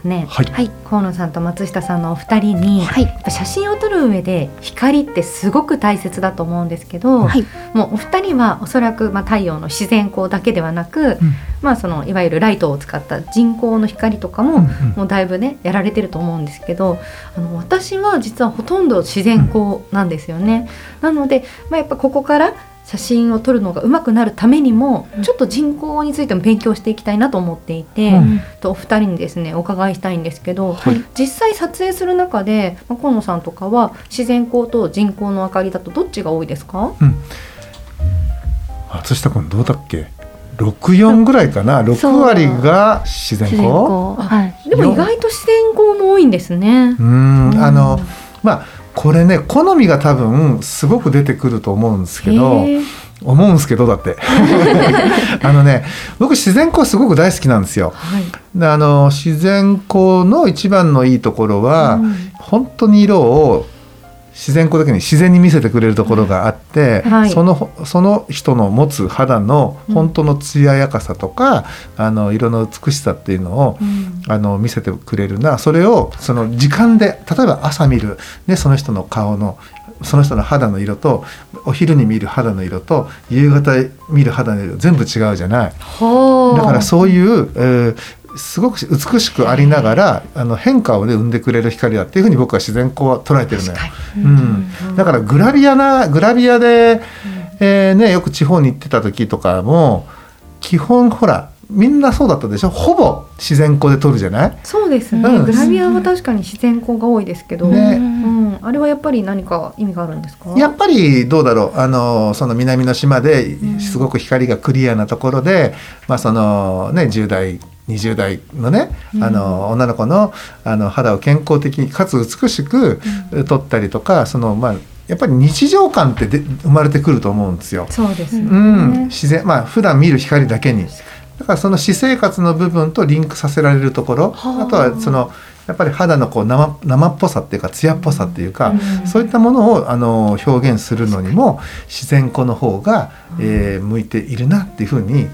ですね、はい。はい。河野さんと松下さんのお二人に、はい。写真を撮る上で光ってすごく大切だと思うんですけど、はい。もうお二人はおそらくまあ太陽の自然光だけではなく、まあそのいわゆるライトを使った人工の光とかも、もうだいぶねやられてると思うんですけどあの私は実はほとんど自然光なんですよね。なので、まあ、やっぱここから写真を撮るのが上手くなるためにも、うん。ちょっと人工についても勉強していきたいなと思っていて、うん。とお二人にですねお伺いしたいんですけど、はい。実際撮影する中で、まあ、河野さんとかは自然光と人工の明かりだとどっちが多いですか？松下君どうだっけ？六四ぐらいかな？六割が自然自然光。光はいでも意外と自然光も多いんですね。うん。あのまあこれね好みが多分すごく出てくると思うんですけど思うんですけどだって。あのね僕自然光すごく大好きなんですよ。はい。であの自然光の一番のいいところは、うん。本当に色を自然光だけに自然に見せてくれるところがあって、はい。そのその人の持つ肌の本当の艶やかさとか、あの色の美しさっていうのを、うん。あの見せてくれるな。それをその時間で例えば朝見る、ね、その人の顔のその人の肌の色とお昼に見る肌の色と夕方見る肌の色全部違うじゃない。はあだからそういう、えーすごく美しくありながらあの変化を、ね、生んでくれる光だっていうふうに僕は自然光は捉えてるのよ。うん、だからグラビアなグラビアで、えーね、よく地方に行ってた時とかも基本ほらみんなそうだったでしょ？ほぼ自然光で撮るじゃない？そうですね、うん。グラビアは確かに自然光が多いですけど、ね。うん、あれはやっぱり何か意味があるんですか？やっぱりどうだろう？あのその南の島でん。すごく光がクリアなところで、まあそのね、10代20代のね、うん。あの女の子のあの肌を健康的にかつ美しく撮ったりとかその、まあ、やっぱり日常感ってで生まれてくると思うんですよ。そうですね、うん、自然まあ普段見る光だけに。だからその私生活の部分とリンクさせられるところはあ。あとはそのやっぱり肌のこう生生っぽさっていうか艶っぽさっていうか、うん。そういったものをあの表現するのにも自然光の方が、えー向いているなっていうふうに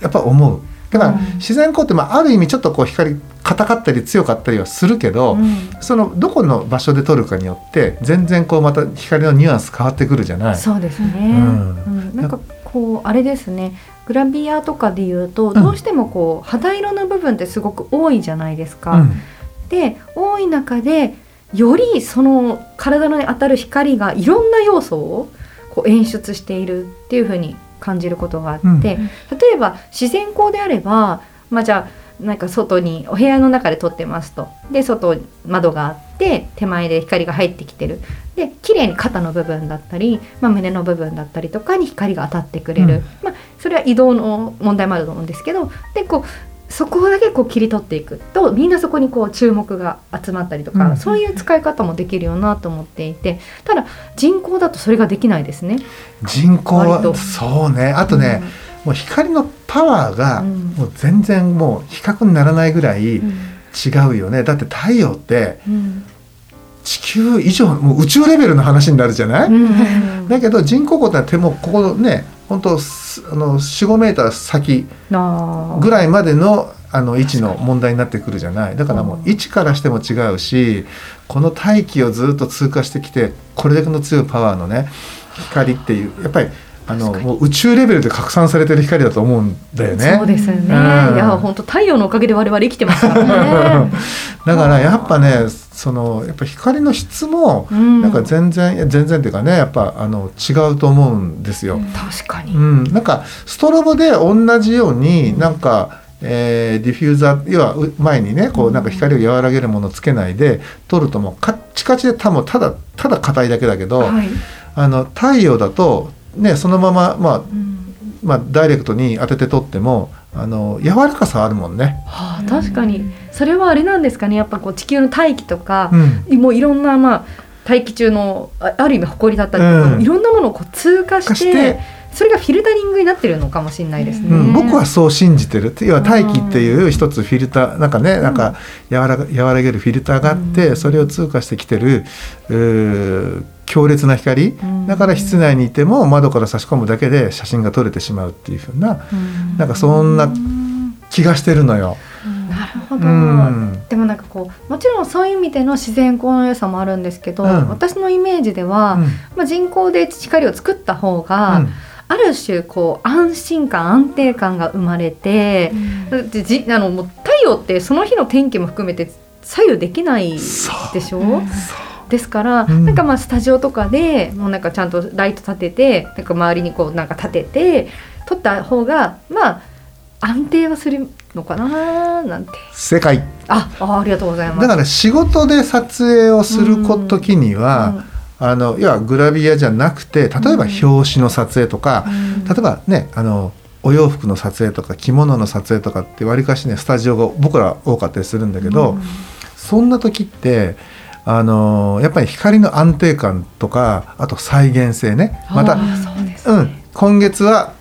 やっぱ思う。だからうん。自然光ってまあある意味ちょっとこう光硬かったり強かったりはするけど、うん。そのどこの場所で撮るかによって全然こうまた光のニュアンス変わってくるじゃない。そうですね、ん。うん。なんかこうあれですね。グラビアとかで言うとん。どうしてもこう肌色の部分ってすごく多いじゃないですか。うん。で多い中でよりその体に当たる光がいろんな要素をこう演出しているっていう風に感じることがあって、うん。例えば自然光であれば、まあ、じゃあなんか外にお部屋の中で撮ってますと。で外に窓があって手前で光が入ってきてる。で綺麗に肩の部分だったり、まあ、胸の部分だったりとかに光が当たってくれる、うん。まあ、それは移動の問題もあると思うんですけどでこうそこだけこう切り取っていくとみんなそこにこう注目が集まったりとか、うん。そういう使い方もできるよなと思っていてただ人工だとそれができないですね。人工割と。はそうね。あとね、もう光のパワーがうん。もう全然もう比較にならないぐらいうん。違うよね。だって太陽ってうん。地球以上もう宇宙レベルの話になるじゃない、うん。だけど人工光って手もここね本当すあの45メーター先ぐらいまでのあの位置の問題になってくるじゃない。だからもううん。位置からしても違うしこの大気をずっと通過してきてこれだけの強いパワーのね光っていうやっぱりあのもう宇宙レベルで拡散されてる光だと思うんだよね。そうですよね。いんや本当太陽のおかげで我々生きてますからね。だからやっぱねそのやっぱ光の質もうんなんか全然、いや全然っていうかねやっぱあの違うと思うんですよ。確かに。うん、なんかストロボで同じようになんかえーディフューザー要はう前にねこうなんか光を和らげるものをつけないで撮るともうカッチカチで多分ただただ硬いだけだけど、はいあの太陽だとねそのまままあうん。まあダイレクトに当てて撮ってもあの柔らかさあるもんね。はあ、確かに。それはあれなんですかね。やっぱこう地球の大気とかう、ん。もういろんなまあ大気中のあある意味埃だったりとか、うん。いろんなものをこう通過してそれがフィルタリングになってるのかもしれないですね。うん、僕はそう信じてる。要は大気っていう一つフィルターなんかねなんか和ら和らげるフィルターがあって、うん。それを通過してきてるうー強烈な光うん。だから室内にいても窓から差し込むだけで写真が撮れてしまうっていうふうなうん。なんかそんな気がしてるのよ。なるほど、うん。でもなんかこうもちろんそういう意味での自然光の良さもあるんですけど、うん。私のイメージでは、うん。まあ、人工で光を作った方が、ある種こう安心感安定感が生まれて、じあのもう太陽ってその日の天気も含めて左右できないでしょ？ですから、うん。なんかまあスタジオとかでもうなんかちゃんとライト立ててなんか周りにこうなんか立てて撮った方がまあ安定はするのかななんて。世界。ああありがとうございます。だから仕事で撮影をするこ時には、あの要はグラビアじゃなくて例えば表紙の撮影とか、うん。例えばねあのお洋服の撮影とか着物の撮影とかってわりかしねスタジオが僕ら多かったりするんだけど、うん。そんな時ってあのやっぱり光の安定感とかあと再現性ね。またあーそうん、今月は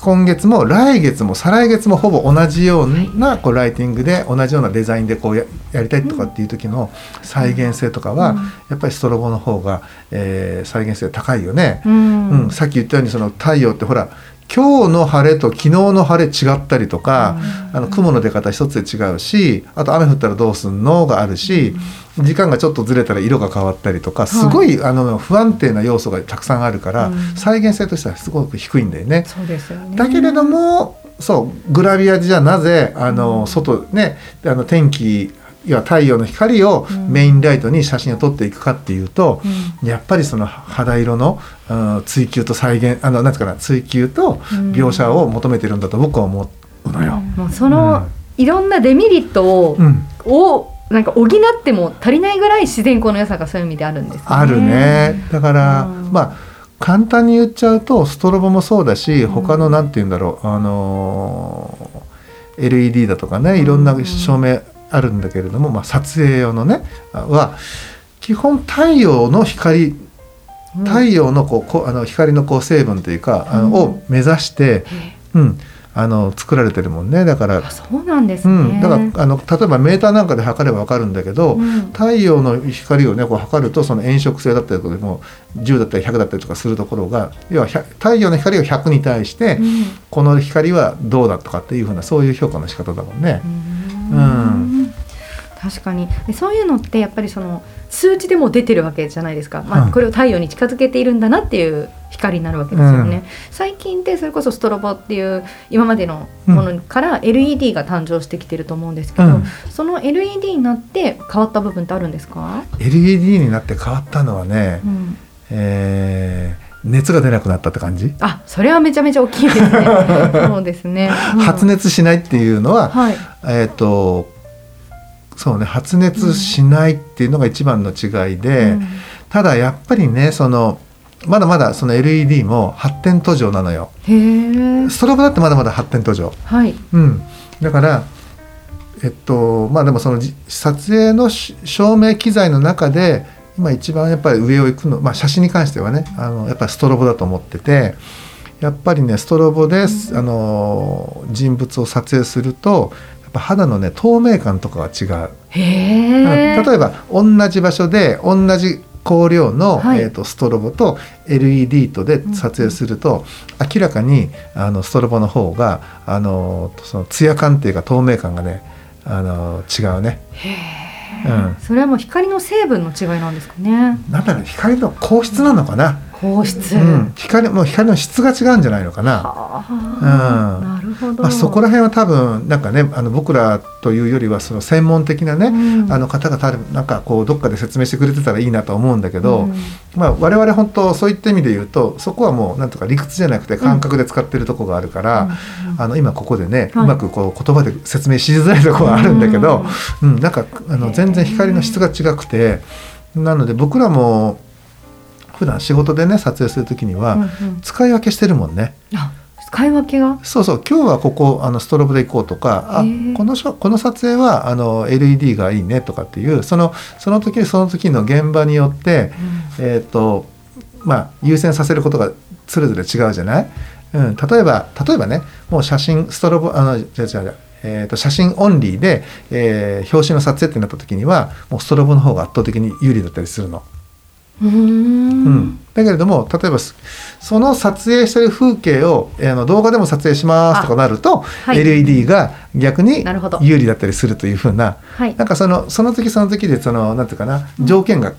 今月も来月も再来月もほぼ同じようなこうライティングで同じようなデザインでこうややりたいとかっていう時の再現性とかは、うん。やっぱりストロボの方が、えー再現性高いよね。うん。うん。さっき言ったようにその太陽ってほら今日の晴れと昨日の晴れ違ったりとか、あの雲の出方一つで違うしあと雨降ったらどうすんのがあるし、時間がちょっとずれたら色が変わったりとかすごい、あの不安定な要素がたくさんあるから、うん再現性としてはすごく低いんだよね。ね。だけれどもそうグラビアじゃなぜあの、外ねあの天気や太陽の光をうん。メインライトに写真を撮っていくかっていうと、うん。やっぱりその肌色の、うん追求と再現あのなんつうかな追求と描写を求めてるんだと僕は思うのよ。もうその、いろんなデメリットを、うん。をなんか補っても足りないぐらい自然光の良さがそういう意味であるんですね。あるね。だから、うん。まあ簡単に言っちゃうとストロボもそうだしうん。他のなんて言うんだろうあのー LED だとかねいろんな照明あるんだけれども、まあ、撮影用のねは基本太陽の光うん。太陽のこうこうあの光のこう成分というか、あのうん。を目指して、うん、あの作られてるもんねだから。あ、そうなんですね。うん、だからあの例えばメーターなんかで測れば分かるんだけど、うん。太陽の光をねこう測るとその炎色性だったりとかでも10だったり100だったりとかするところが要は100太陽の光が100に対して、うん。この光はどうだとかっていうふうなそういう評価の仕方だもんね。うん確かに。でそういうのってやっぱりその数値でも出てるわけじゃないですか、まあ、うん。これを太陽に近づけているんだなっていう光になるわけですよね、最近ってそれこそストロボっていう今までのものから LED が誕生してきてると思うんですけど、うん。その LED になって変わった部分ってあるんですか、LED になって変わったのはね、うん、えー熱が出なくなったって感じ、あそれはめちゃめちゃ大きいですね。そうですね、うん。発熱しないっていうのは、はい。えっ、とそうね発熱しないっていうのが一番の違いで、うん。ただやっぱりねそのまだまだその LED も発展途上なのよ。へえストロボだってまだまだ発展途上。はい。うん。だからえっとまあでもそのじ撮影のし照明機材の中で今一番やっぱり上を行くのまあ写真に関してはねあのやっぱりストロボだと思っててやっぱりねストロボで、あの人物を撮影するとやっぱ肌のね透明感とかが違う。例えば同じ場所で同じ光量の、はいえー、とストロボと LED とで撮影すると、明らかにあのストロボの方があのそのツヤ感っていうか透明感がねあの違うね。うんそれはもう光の成分の違いなんですかね。なんだろう光の硬質なのかな。放出、うん、光もう光の質が違うんじゃないのかな。はあ、うん。なるほど、まあ、そこら辺は多分なんかねあの僕らというよりはその専門的なね、うん。あの方が多分なんかこうどっかで説明してくれてたらいいなと思うんだけど、うん。まあ、我々本当そういった意味で言うとそこはもうなんとか理屈じゃなくて感覚で使ってるとこがあるから、あの今ここでね、はい。うまくこう言葉で説明しづらいところはあるんだけど、うん。なんかあの全然光の質が違くてなので僕らも普段仕事でね撮影する時にはうんうん。使い分けしてるもんね。あ使い分けが？そうそう。今日はここあのストロボで行こうとかあこのしょこの撮影はあの LED がいいねとかっていうそのその時その時の現場によって、えーとまあ、優先させることがそれぞれ違うじゃない、うん、例えば例えばねもう写真ストロボあの違う違う違うえー、と写真オンリーで、えー表紙の撮影ってなった時にはもうストロボの方が圧倒的に有利だったりするの。うーん。うん、だけれども例えばすその撮影してる風景を、えーあの動画でも撮影しますとかなると、はい。LED が逆に有利だったりするというふうなはい。なんかそのその時その時でそのなんていうかな条件が、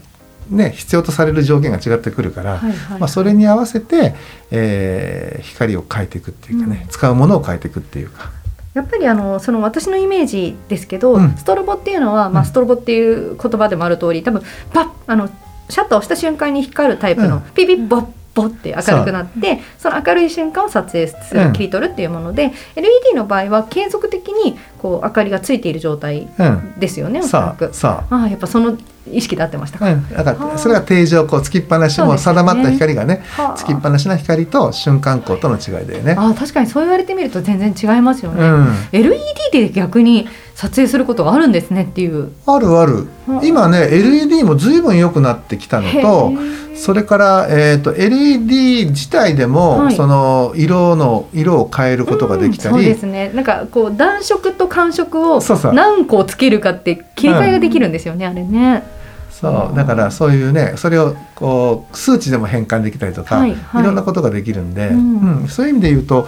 ね、必要とされる条件が違ってくるから、はいはい。まあ、それに合わせて、えー光を変えていくっていうかね、うん。使うものを変えていくっていうか。やっぱりあのその私のイメージですけど、うん。ストロボっていうのは、まあ、うん。ストロボっていう言葉でもある通り多分パッあのシャッターを押した瞬間に光るタイプの、うん。ピピッボッボって明るくなってその明るい瞬間を撮影する、うん切り取るっていうもので LED の場合は継続的にこう明かりがついている状態うん、ですよねおそらく。さあ。ああやっぱその意識で合ってましたか？うん、だかはあらそれが定常光つきっぱなしも定まった光がねはあ。つきっぱなしな光と瞬間光との違いだよね。ああ確かにそう言われてみると全然違いますよね。うん、LED で逆に撮影することがあるんですねっていう。あるある。はあ今ね LED も随分良くなってきたのとそれから、えー、と LED 自体でも、はい。その色の色を変えることができたり、うんそうですね。なんかこう暖色と寒色を何個つけるかって切り替えができるんですよね、あれね。そう。だからそういうねそれをこう数値でも変換できたりとか、はいいはい。ろんなことができるんで、うん。うん。そういう意味で言うと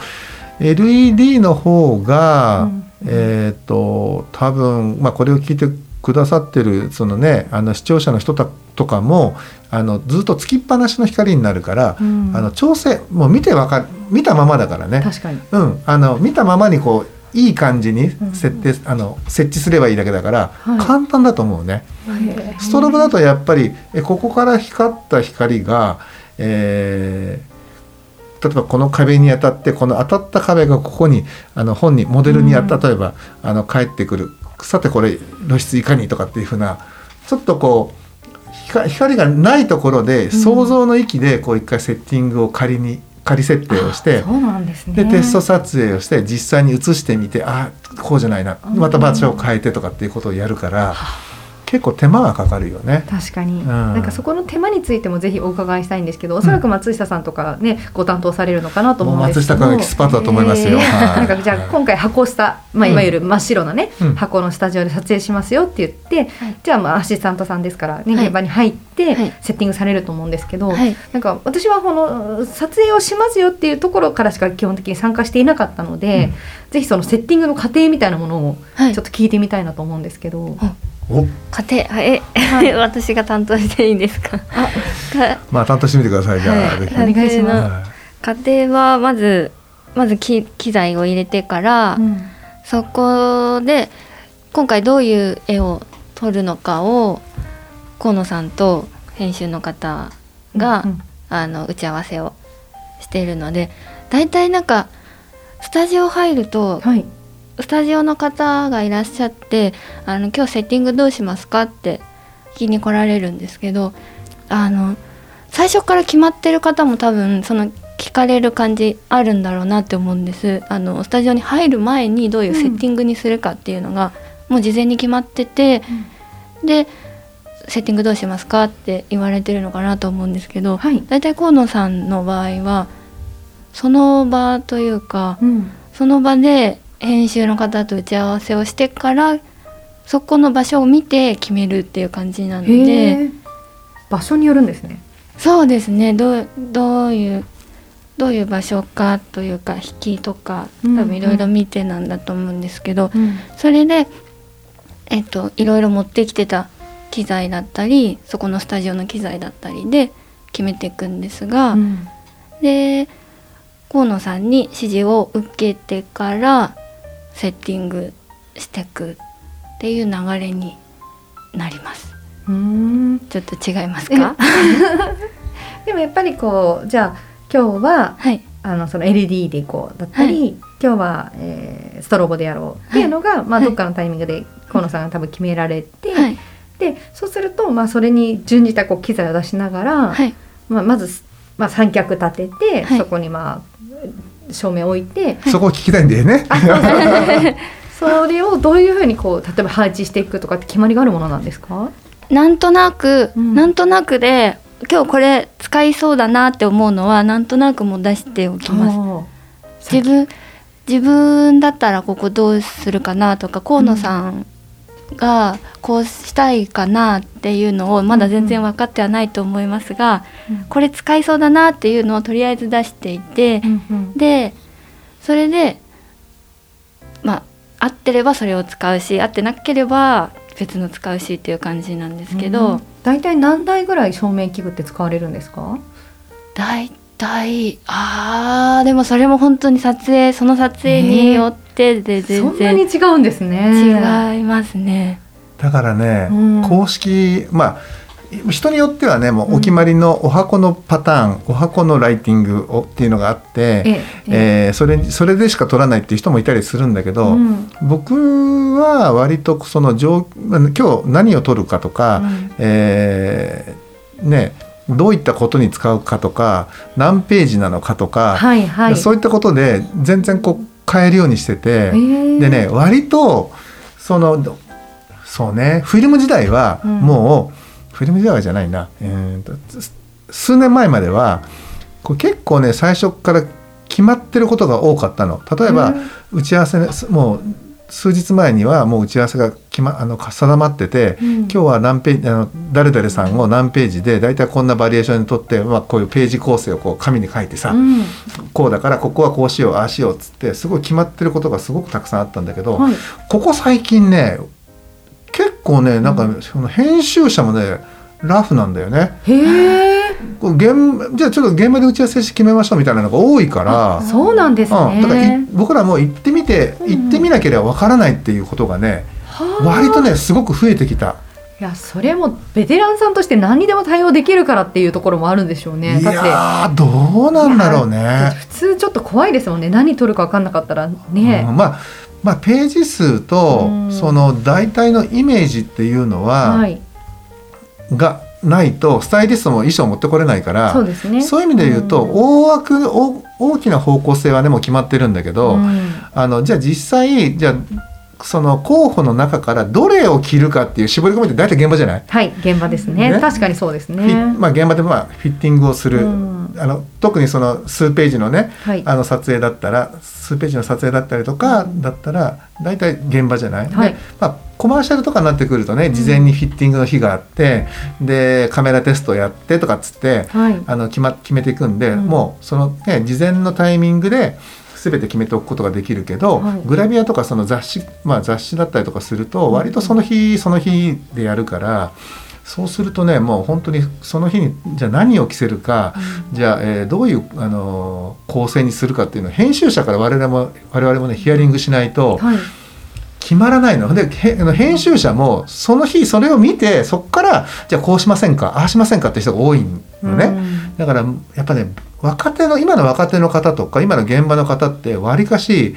LED の方が、うんえっ、と多分、まあ、これを聞いてくださってるそのねあの視聴者の人たとかもあのずっとつきっぱなしの光になるから、うん。あの調整もう見てわかる見たままだからね、確かに。うん、あの見たままにこういい感じにうん。設定、あの設置すればいいだけだから、はい。簡単だと思うね。ストロボだとやっぱりえここから光った光が、えー例えばこの壁に当たってこの当たった壁がここにあの本にモデルにあった、うん。例えばあの返ってくる。さてこれ露出いかにとかっていうふうなちょっとこう光光がないところで想像の域でこう一回セッティングを仮に仮設定をして。でテスト撮影をして実際に映してみてあこうじゃないな。また場所を変えてとかっていうことをやるから結構手間がかかるよね。確かに、ん。なんかそこの手間についてもぜひお伺いしたいんですけどおそらく松下さんとかね、ご担当されるのかなと思うんですけど。松下君はエキスパートだと思いますよ。えー。はい。なんかじゃあ今回箱スタ、まあ、うん。いわゆる真っ白なね、うん。箱のスタジオで撮影しますよって言って、はい。じゃあまあアシスタントさんですから、ねはい。現場に入ってはい。セッティングされると思うんですけど、はい。なんか私はこの撮影をしますよっていうところからしか基本的に参加していなかったので、うん。ぜひそのセッティングの過程みたいなものをはい。ちょっと聞いてみたいなと思うんですけど、お家庭え、はい。私が担当していいんですか？あ。かまあ担当してみてくださいじゃあ、はい。お願いします。は家庭はまずまず機機材を入れてから、うん。そこで今回どういう絵を撮るのかを河野さんと編集の方が、うん。あの打ち合わせをしているので大体なんかスタジオ入るとはいスタジオの方がいらっしゃって「あの今日セッティングどうしますか?」って聞きに来られるんですけどあの最初から決まってる方も多分その聞かれる感じあるんだろうなって思うんです。あのスタジオに入る前にどういうセッティングにするかっていうのが、もう事前に決まってて、でセッティングどうしますかって言われてるのかなと思うんですけど、はい。大体河野さんの場合はその場というかうん。その場で編集の方と打ち合わせをしてからそこの場所を見て決めるっていう感じなのへでえ場所によるんですね。そうですね。どうどういうどういう場所かというか引きとかうん。多分いろいろ見てなんだと思うんですけど、うん。それでえっといろいろ持ってきてた機材だったりそこのスタジオの機材だったりで決めていくんですが、うん。で河野さんに指示を受けてからセッティングしていくっていう流れになります。うーん。ちょっと違いますか？でもやっぱりこうじゃあ今日ははい。あのその LED でいこうだったり、今日は、えーストロボでやろうっていうのが、まあ、はい。どっかのタイミングで河野さんが多分決められて、はい。でそうすると、まあ、それに準じたこう機材を出しながら、はい。まあ、まず、まあ、三脚立てて、はい。そこにまあ照明置いて、そこを聞きたいんだよね。あ それをどういうふうにこう例えば配置していくとかって決まりがあるものなんですか？なんとなく、うん。なんとなくで今日これ使いそうだなって思うのはなんとなくもう出しておきます。す自分自分だったらここどうするかなとか河野さんがこうしたいかなっていうのをまだ全然分かってはないと思いますが、これ使いそうだなっていうのをとりあえず出していて、うんうん。でそれでまあ合ってればそれを使うし合ってなければ別の使うしっていう感じなんですけど、うん大体何台ぐらい照明器具って使われるんですか？だいたい。あーでもそれも本当に撮影その撮影によってで全そんなに然違うんですね。違いますね。だからね、うん。公式まあ人によってはねもうお決まりのお箱のパターン、お箱のライティングをっていうのがあって、えええーそれそれでしか撮らないっていう人もいたりするんだけど、うん。僕は割とその状今日何を撮るかとか、うん。えーねどういったことに使うかとか何ページなのかとか、はいはい。そういったことで全然こう変えるようにしてて、えー。でね割とそのどそうねフィルム時代はうん。もう、フィルム時代はじゃないな、えーとす数年前まではこう結構ね最初から決まってることが多かったの。例えば、うん。打ち合わせもう数日前にはもう打ち合わせが決まあの定まってて、うん。今日は何ページあの誰々さんを何ページで大体こんなバリエーションにとって、まあ、こういうページ構成をこう紙に書いてさ、うん。こうだからここはこうしようああしようっつってすごい決まってることがすごくたくさんあったんだけど、はい。ここ最近ね結構ねなんかその編集者もねラフなんだよね。へえ。こう現じゃあちょっと現場で打ち合わせして決めましょうみたいなのが多いから。そうなんですうん、だから僕らも行ってみてうん。行ってみなければわからないっていうことがね、はあ。割とねすごく増えてきた。いやそれもベテランさんとして何にでも対応できるからっていうところもあるんでしょうね。いやーどうなんだろうね。普通ちょっと怖いですもんね。何取るか分かんなかったらね。うん、まあまあページ数とうん。その大体のイメージっていうのは、はいがないとスタイリストも衣装持ってこれないからそうですね。そういう意味で言うと、ん。大枠大大きな方向性はねもう決まってるんだけど、うん。あのじゃあ実際じゃあその候補の中からどれを着るかっていう絞り込みって大体現場じゃない、はい現場ですね。ね。確かにそうですね。まあ、現場でまあフィッティングをする、うん。あの特にその数ページのねはい。あの撮影だったら数ページの撮影だったりとかだったら大体現場じゃない、ではい。まあ、コマーシャルとかになってくるとね事前にフィッティングの日があって、でカメラテストやってとかっつってはい。あの決,、ま、決めていくんで、うん。もうその、ね、事前のタイミングで全て決めておくことができるけど、はい。グラビアとかその雑誌、まあ、雑誌だったりとかすると割とその日その日でやるから。そうするとねもう本当にその日にじゃあ何を着せるか、じゃあ、えーどういう、あのー構成にするかっていうのを編集者から我々も我々もねヒアリングしないとはい決まらないの。で編集者もその日それを見てそこからじゃあこうしませんかああしませんかって人が多いのね。うん。だからやっぱね若手の今の若手の方とか今の現場の方ってわりかし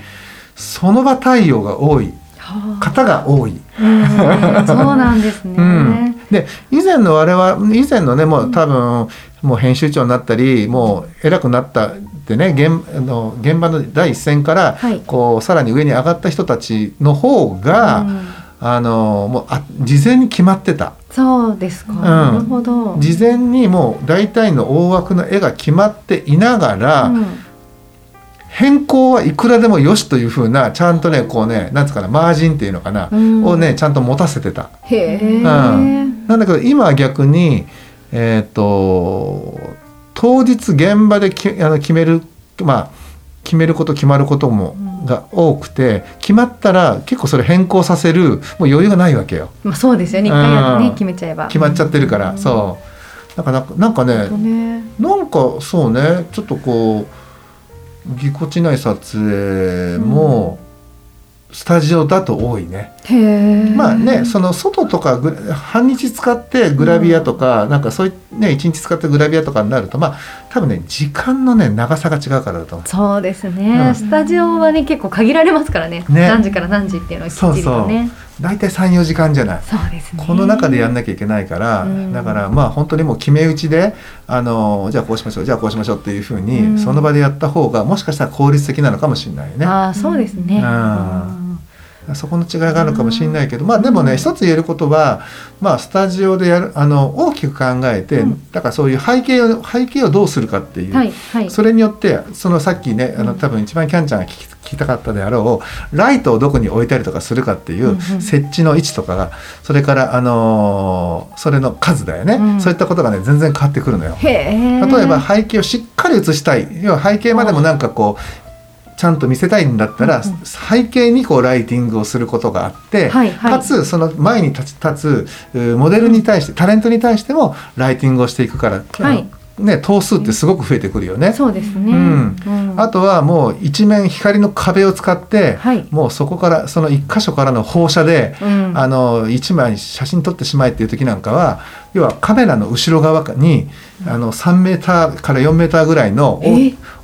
その場対応が多い。はあ。方が多い。うん。そうなんですね、うん、で以前の我々以前のねもう多分もう編集長になったりもう偉くなったってね現あの現場の第一線からはい。こうさらに上に上がった人たちの方が、うん。あのもうあ事前に決まってた。そうですか、なるほど。事前にもう大体の大枠の絵が決まっていながら、うん。変更はいくらでもよしというふうなちゃんとねこうねなんつうかなマージンっていうのかな、うん。をねちゃんと持たせてた。へえ、うん。なんだけど今は逆にえっ、と当日現場できあの決めるまあ決めること決まることもうん。が多くて決まったら結構それ変更させるもう余裕がないわけよ。まあそうですよね。一回ね、うん。決めちゃえば。決まっちゃってるから、うん。そう。なんかなんかなんかね。ねなんかそうねちょっとこうぎこちない撮影も、スタジオだと多いね。まあねその外とかグ半日使ってグラビアとか、なんかそういうね一日使ってグラビアとかになるとまあ多分ね時間のね長さが違うからだと思う。そうですね、うん。スタジオはね結構限られますからね。ね。何時から何時っていうのはきっちりとね大体34時間じゃない。そうですね。この中でやんなきゃいけないから、うん。だからまあ本当にもう決め打ちであのじゃあこうしましょうじゃあこうしましょうっていうふうに、うん。その場でやった方がもしかしたら効率的なのかもしれないね。ああそうですね、うんそこの違いがあるのかもしれないけど、まあでもね一つ言えることは、まあ、スタジオでやるあの大きく考えて、うん。だからそういう背景を背景をどうするかっていう、はいはい。それによってそのさっきねあのうん。多分一番キャンちゃんが聞き聞きたかったであろうライトをどこに置いたりとかするかっていううんうん。設置の位置とかがそれから、あのーそれの数だよね、うん。そういったことがね全然変わってくるのよ。例えば背景をしっかり写したい。要は背景までもなんかこうちゃんと見せたいんだったら、背景にこうライティングをすることがあって、はいはい。かつその前に立つうモデルに対してタレントに対してもライティングをしていくから、はいね、頭数ってすごく増えてくるよね。そうですね、うん。うん。あとはもう一面光の壁を使って、はい。もうそこからその一箇所からの放射で、うん。あの一枚写真撮ってしまえっていう時なんかは要はカメラの後ろ側に、あの3メーターから4メーターぐらいの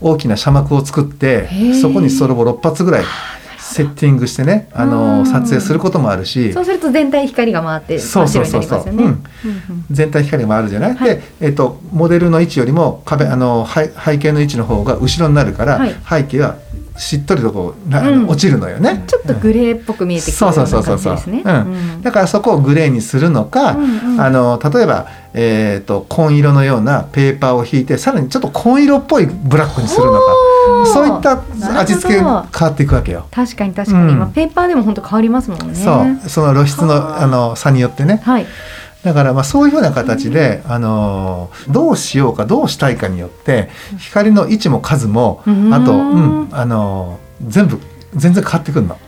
大きな遮幕を作ってそこにストロボ6発ぐらいセッティングしてねあうん。の撮影することもあるし。そうすると全体光が回ってそうそうそうそう。真っ白になりますよね。うん。うんうん。全体光があるじゃない、はい。で、えっとモデルの位置よりも壁あの背背景の位置の方が後ろになるから、はい。背景はしっとりとこうな、うん。落ちるのよね。ちょっとグレーっぽく見えてきてそうるよそううそうそうな感じですね。だからそこをグレーにするのか、うんうん。あの例えば、えー、と紺色のようなペーパーを引いてさらにちょっと紺色っぽいブラックにするのかそういった味付け変わっていくわけよ。確かに確かに、うん。まあ、ペーパーでも本当変わりますもんね。そう。その露出はあ。のあの差によってね。はい。だからまあそういうふうな形で、あのーどうしようかどうしたいかによって光の位置も数もうん。あと、うんあのー全部全然変わってくるの。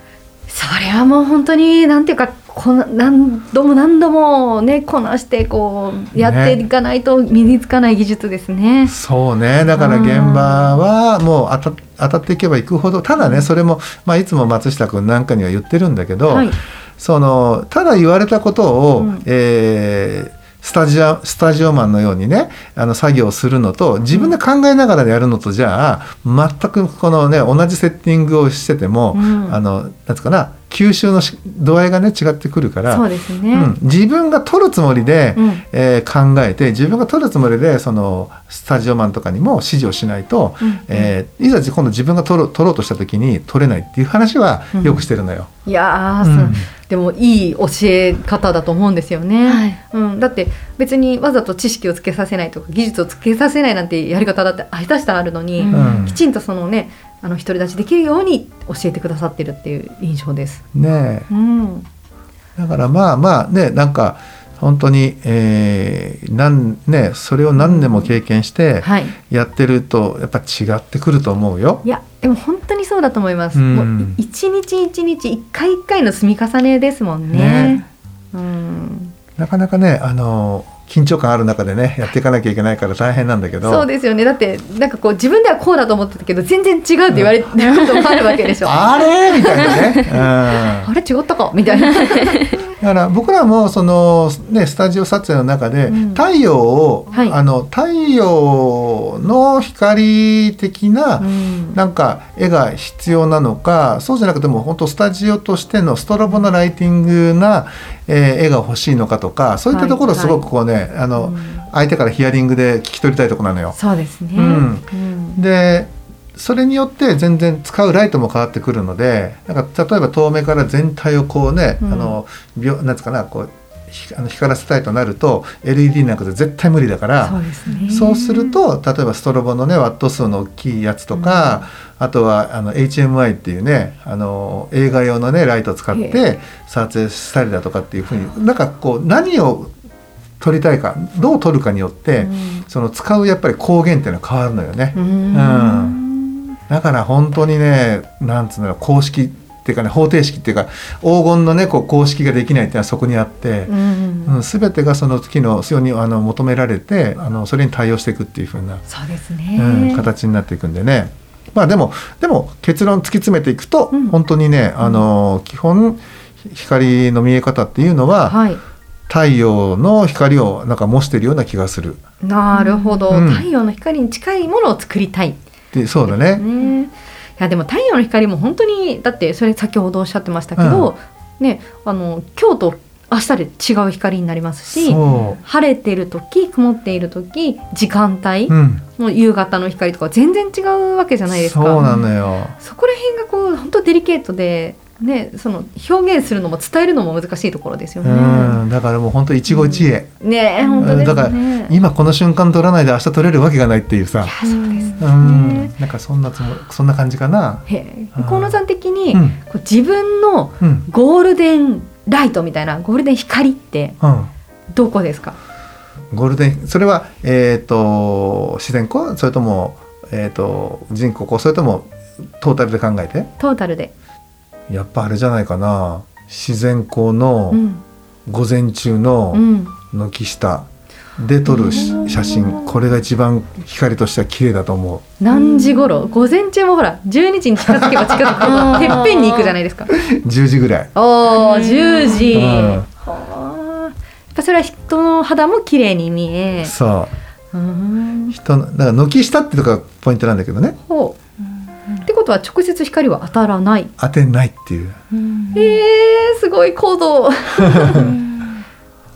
それはもう本当になんていうかこな何度も何度もねこなしてこうやっていかないと身につかない技術ですね。そうねだから現場はもう当た当たっていけばいくほどただねそれも、まあ、いつも松下君なんかには言ってるんだけど、はい。そのただ言われたことを、うんえースタジオスタジオマンのようにねあの作業をするのと自分で考えながらやるのとじゃあ全くこのね同じセッティングをしてても、うん。あのなんつうかな吸収のし度合いがね違ってくるからそうですね。うん、自分が撮るつもりで、うん。えー考えて自分が撮るつもりでそのスタジオマンとかにも指示をしないと、うん。えーいざ今度自分が撮ろう撮ろうとした時に撮れないっていう話はよくしてるのよ。いやー、う。ん。そうでもいい教え方だと思うんですよね、はい。うん、だって別にわざと知識をつけさせないとか技術をつけさせないなんてやり方だって下手したらあるのに、うん。うん。きちんとそのねあの独り立ちできるように教えてくださってるっていう印象です。ねえ。うん、だからまあまあねなんか本当に、えーなんね、それを何年も経験してはい。やってるとやっぱ違ってくると思うよ。いやでも本当にそうだと思います。うんもうい一日一日一回一回の積み重ねですもんね。ねうん、なかなかねあの緊張感ある中でねやっていかなきゃいけないから大変なんだけどそうですよね。だってなんかこう自分ではこうだと思ってたけど全然違うって言われることもあるわけでしょ。あれ？みたいなね。うんあれ？違ったか？みたいな。だから僕らもその、ね、スタジオ撮影の中でうん。太陽を、はい。あの太陽の光的な、うん。なんか絵が必要なのかそうじゃなくても本当スタジオとしてのストロボのライティングな、えー絵が欲しいのかとかそういったところをすごくこうね、あのうん。相手からヒアリングで聞き取りたいところなのよ。そうですね。うん。うん。でそれによって全然使うライトも変わってくるのでなんか例えば遠目から全体をこうね、うんあの秒なんつうかなこうひあの光らせたいとなると LED なんかで絶対無理だからそうですね。すると例えばストロボのねワット数の大きいやつとか、あとはあの HMI っていうねあの映画用のねライトを使っへて撮影したりだとかっていうふうになんかこう何を撮りたいかどう撮るかによって、その使うやっぱり光源っていうのは変わるのよね。うん。うんだから本当にねなんつうの公式っていうかね方程式っていうか黄金のねこう公式ができないっていうのはそこにあってう、んうん、全てがその月のようにあの求められてあのそれに対応していくっていう風な、そうですね、うん、形になっていくんでね。まあでもでも結論突き詰めていくと、うん。本当にねあの基本光の見え方っていうのは、はい。太陽の光をなんか模してるような気がする。なるほど、うん。太陽の光に近いものを作りたいでそうだね。ねいやでも太陽の光も本当にだってそれ先ほどおっしゃってましたけど、ねあの今日と明日で違う光になりますしそ晴れてる時曇っている時時間帯う。う夕方の光とか全然違うわけじゃないですか。そうなのよ。そこら辺がこう本当デリケートで、ね、その表現するのも伝えるのも難しいところですようね。ん。だからもう本当一期一会。ねえ本当ですだからね。今この瞬間撮らないで明日撮れるわけがないっていうさ。そうですね。うん。なんかそんなつもそんな感じかな。河野さん的に、うん。こう自分のうん。ゴールデンライトみたいなゴールデン光ってうん。どこですか？ゴールデンそれはえっ、と自然光？それともえっ、と人工光？それともトータルで考えて？トータルで。やっぱあれじゃないかな。自然光のうん。午前中うのん。軒下。で撮るしうん。写真。これが一番光としては綺麗だと思う。何時頃？午前中もほら12時に近づけば近づくほどてっぺんに行くじゃないですか。10時ぐらい、おお10時。うん。はあやっぱそれは人の肌も綺麗に見え。そう。うん。人のだから軒下ってとこがポイントなんだけどね。ほう。ことは直接光は当たらない。当てないっていううんえー、すごい高度。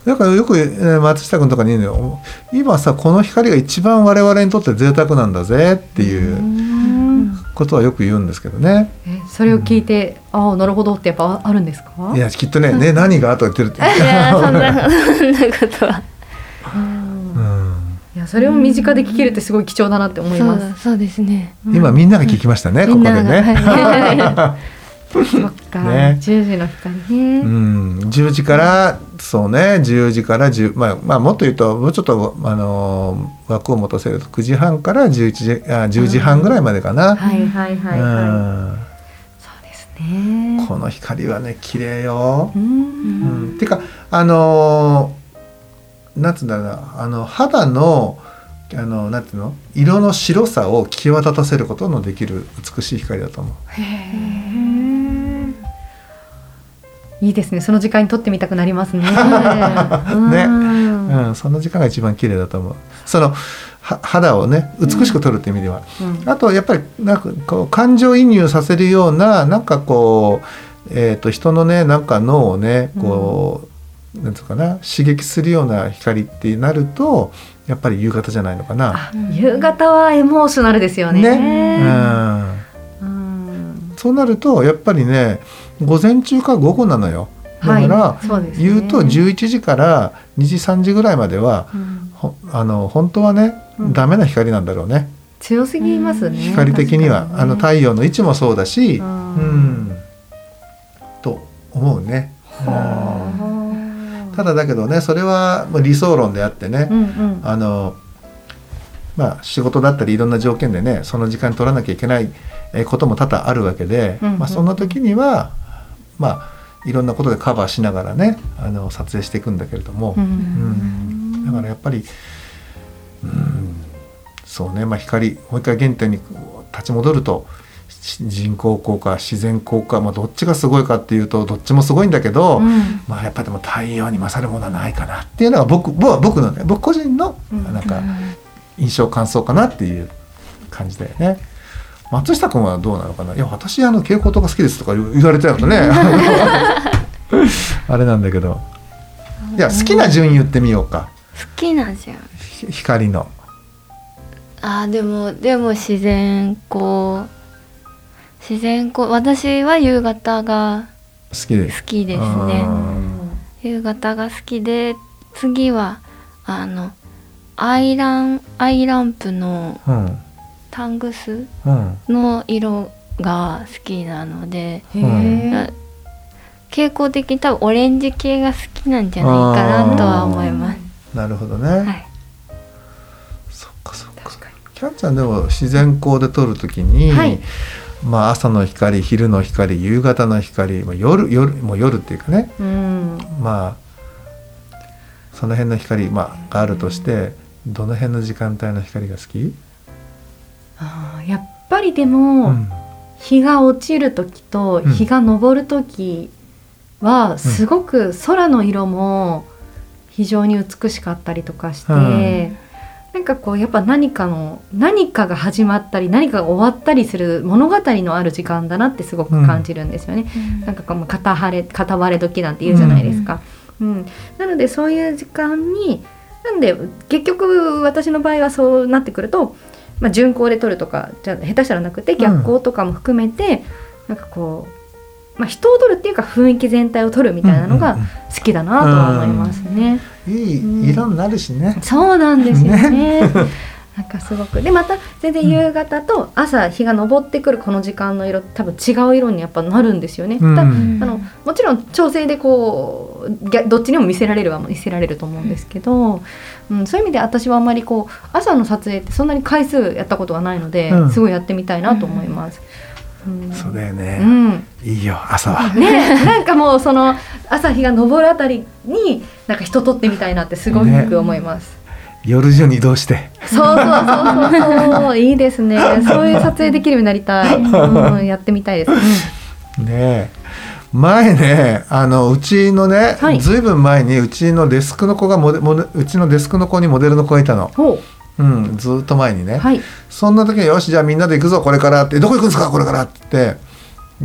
だからよくえー松下君とかに言うのよ今さこの光が一番我々にとって贅沢なんだぜっていうことはよく言うんですけどね。えそれを聞いて、ああなるほどってやっぱあるんですか？いやきっとね「ね何が?」とか言ってるって。いやそんなそんなことは やそれを身近で聞けるってすごい貴重だなって思います。だそうですね今みんなが聞きましたね、ここでみんながね。は そっか、ね10時の光ね。うん、10時からそうね10時から10まあまあもっと言うともうちょっとあのー枠を持たせると9時半から11時あ10時半ぐらいまでかな。はいはいはいはい。うんそうですね。この光はね綺麗よ。う。うんん、てかあのーなんつうんだろうなあの肌のあのなんていうの？色の白さを際立たせることのできる美しい光だと思う。いいですね。その時間に撮ってみたくなりますね。ね。うん、その時間が一番綺麗だと思う。そのは肌をね美しく撮るって意味では、うんあとやっぱりなんかこう感情移入させるようななんかこうえっ、と人のねなんか脳をねこう、なんつうかな刺激するような光ってなるとやっぱり夕方じゃないのかな。あ夕方はエモーショナルですよね。うん。うん。そうなるとやっぱりね午前中か午後なのよ。だから、はい、ね。言うと11時から2時3時ぐらいまではうん。ほあの本当はね、うん。ダメな光なんだろうね。強すぎますね。光的には、ね。あの太陽の位置もそうだし、ううん。んと思うね。うんただだけどねそれは理想論であってね、うんうん。あのまあ仕事だったりいろんな条件でねその時間取らなきゃいけないえーことも多々あるわけで、うんうん。まあ、そんな時にはまあいろんなことでカバーしながらねあの撮影していくんだけれども、ううん。ん。だからやっぱり、うん、そうね、まあ、光もう一回原点に立ち戻るとし人工光か自然光か、まあ、どっちがすごいかっていうとどっちもすごいんだけど、うん。まあ、やっぱでも太陽に勝るものはないかなっていうのが僕僕は僕のね僕個人のうん。なんか印象感想かなっていう感じだよね。松下君はどうなのかな？いや私あの蛍光灯が好きですとか言われちゃうとね あれなんだけど。いや好きな順言ってみようか。好きなんじゃんひ光の。あーでもでも自然光自然光私は夕方が好きで。す。好きですうねん夕方が好きで次はあのアイランアイランプのうん。タングスうん。の色が好きなのでへえ傾向的に多分オレンジ系が好きなんじゃないかなとは思います。なるほどね、はい、そっかそっか。キャンちゃんでも自然光で撮るときに、はいまあ、朝の光昼の光夕方の光、まあ、夜夜もう夜っていうかね。うん。まあその辺の光、まあ、があるとしてどの辺の時間帯の光が好き、あーやっぱりでも、うん。日が落ちる時とうん。日が昇る時はすごく空の色も非常に美しかったりとかして、うんなんかこうやっぱ何かの何かが始まったり何かが終わったりする物語のある時間だなってすごく感じるんですよね。なんかこう片晴れ片割れ時なんて言うじゃないですか。うんなのでそういう時間になんで結局私の場合はそうなってくると、まあ、巡行で撮るとかじゃ下手したらなくて逆光とかも含めて、なんかこう、まあ、人を撮るっていうか雰囲気全体を撮るみたいなのがうんうん好きだなとは思いますね。うんいい色になるしね。そうなんですよね。なんかすごくでまた全然夕方と朝日が昇ってくるこの時間の色多分違う色にやっぱなるんですよね。うんたあのもちろん調整でこうどっちにも見せられるは見せられると思うんですけど、うん、そういう意味で私はあんまりこう朝の撮影ってそんなに回数やったことがないので、うんすごいやってみたいなと思います。うんそうだようね、ん、いいよ朝は。ねなんかもうその朝日が昇るあたりになんか人撮ってみたいなってすごく思います。夜中に移動して。そうそうそうそう。そういいですね。そういう撮影できるようになりたい、うん、やってみたいです、うん。ねえ。前ねあのうちのね、はい。ずいぶん前にうちのデスクの子がモデモデうちのデスクの子にモデルの子がいたの、ほうん、ずっと前にね、うはい。そんな時に「よしじゃあみんなで行くぞこれから」って「どこ行くんですかこれから」って。言って。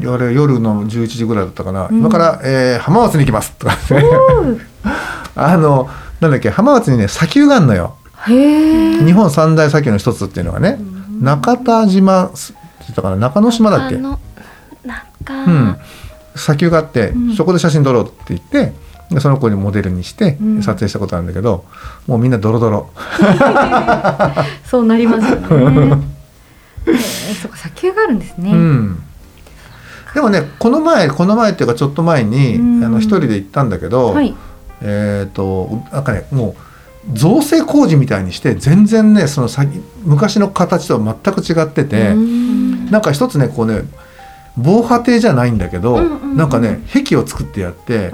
あれ夜の11時ぐらいだったかな、うん。今から、えー浜松に行きます。とかね。あのなんだっけ浜松にね砂丘があるのよ。日本三大砂丘の一つっていうのがね、中田島って言ったかな。中之島だっけ？うん、砂丘があって、うん。そこで写真撮ろうって言ってでその子にモデルにしてうん。撮影したことなんだけど、もうみんなドロドロ、そうなりますよね。へ えそっか砂丘があるんですね、うん、でもねこの前この前っていうかちょっと前に、うん。あの一人で行ったんだけど、はい。えっ、となんかねもう造成工事みたいにして全然ねその先昔の形とは全く違ってて、うん。なんか一つねこうね防波堤じゃないんだけど、うんうんうん。なんかね壁を作ってやって。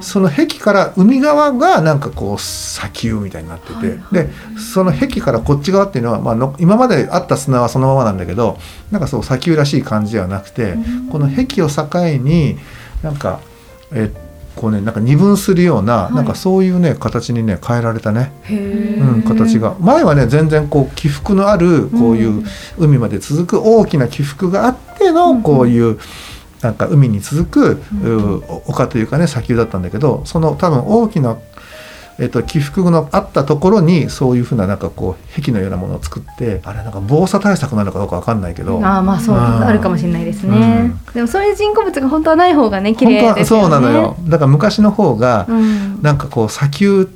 その壁から海側がなんかこう砂丘みたいになってて、はいはいでその壁からこっち側っていうのは、まあの、今まであった砂はそのままなんだけどなんかそう砂丘らしい感じではなくて、うん。この壁を境になんかえこうねなんか二分するような、はい。なんかそういうね形にね変えられたね、うん、形が。前はね全然こう起伏のあるこういう海まで続く大きな起伏があってのうんこういうなんか海に続くうんう丘というかね砂丘だったんだけどその多分大きな、えっと、起伏のあったところにそういうふうななんかこう壁のようなものを作ってあれなんか防災対策なのかどうかわかんないけど。ああまあそううん。あるかもしれないですね、でもそういう人工物が本当はない方がね綺麗ですよね。そうなのよ。だから昔の方がうん。なんかこう砂丘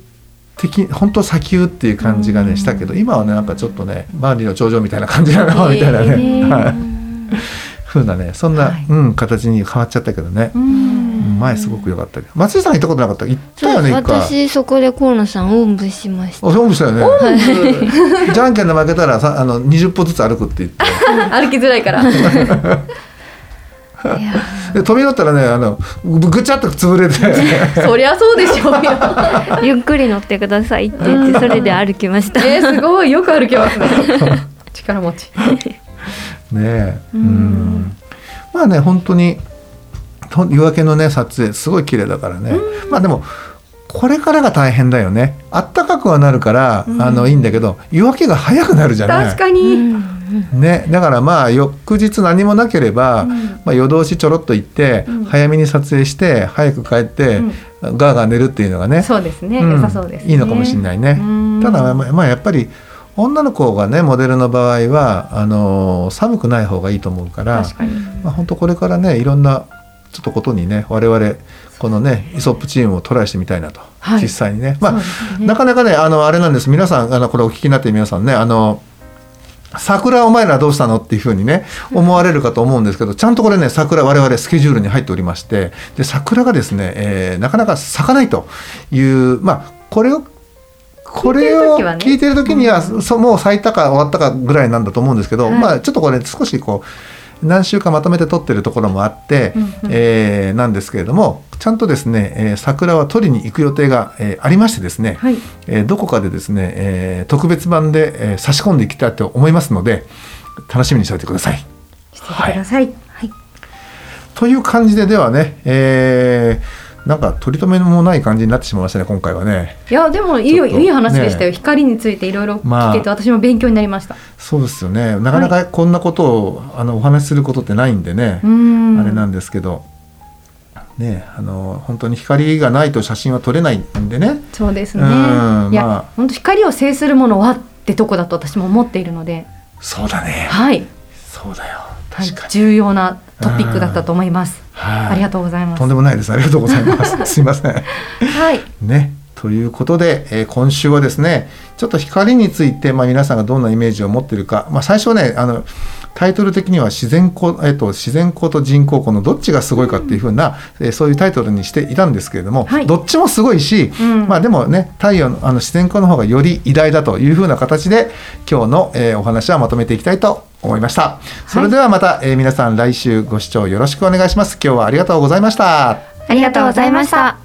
的本当砂丘っていう感じがうん。ねしたけど今はねなんかちょっとね万里の長城みたいな感じなのみたいなね、へー。はい、ふうなねそんな、はい。うん、形に変わっちゃったけどね、うん前すごく良かったけど。松井さん行ったことなかった？行ったよね一回。私そこで河野さんおんぶしました。あそうしたよね。じゃんけんで負けたらさあの20歩ずつ歩くって言って。歩きづらいから。いやで飛び乗ったらねあのぐぐちゃっと潰れて。そりゃそうでしょうよ。ーゆっくり乗ってくださいって言ってそれで歩きました。えー、すごい。よく歩けますね。力持ち。ねえ。ううん。んまあね本当にと夜明けのね撮影すごい綺麗だからね。まあでもこれからが大変だよね。あったかくはなるから、うん。あのいいんだけど夜明けが早くなるじゃない。確かうに、ん。ね、だからまあ翌日何もなければ、まあ、夜通しちょろっと行って、うん。早めに撮影して早く帰って、ガーガー寝るっていうのがねそうですね、うん。良さそうです、ね、いいのかもしれないね。うん。ただまあまあやっぱり女の子がねモデルの場合はあのー寒くない方がいいと思うから確かに。まあ本当これからねいろんなちょっとことにね我々このねイソップチームをトライしてみたいなと、はい。実際にね。まあね。なかなかねあのあれなんです。皆さんあのこれお聞きになってる皆さんねあの桜お前らどうしたのっていうふうにね思われるかと思うんですけどちゃんとこれね桜我々スケジュールに入っておりましてで桜がですね、えーなかなか咲かないというまあこれをこれを聞いてる時はね。聞いてる時には、そもう咲いたか終わったかぐらいなんだと思うんですけど、はい。まあちょっとこれ少しこう何週間まとめて撮ってるところもあって、うんうんえーなんですけれどもちゃんとですね、えー桜は撮りに行く予定が、えーありましてですね、はいえーどこかでですね、えー特別版で、えー差し込んでいきたいと思いますので楽しみにしておいてください。してください。はい。という感じでではね、えーなんか取り留めもない感じになってしまいましたね今回はね。いやでもいいいい話でしたよ、ね光についていろいろまあ聞けて、私も勉強になりました。そうですよねなかなかこんなことを、あのお話しすることってないんでね。あれなんですけど。ね、あの本当に光がないと写真は撮れないんでね。そうですね。うんいや、まあ本当光を制するものはってとこだと私も思っているので、そうだね。はい、そうだよ。はい。重要なトピックだったと思います。はいありがとうございます。とんでもないです。ありがとうございます。すいません。はい。ね。ということで、えー今週はですねちょっと光について、まあ、皆さんがどんなイメージを持っているか、まあ、最初はねあのタイトル的には自然光、えっと自然光と人工光のどっちがすごいかっていうふうな、えーそういうタイトルにしていたんですけれども、はいどっちもすごいし、うんまあ、でもね太陽のあの自然光の方がより偉大だというふうな形で今日の、えーお話はまとめていきたいと思いました。それではまた、えー皆さん来週ご視聴よろしくお願いします。今日はありがとうございました。ありがとうございました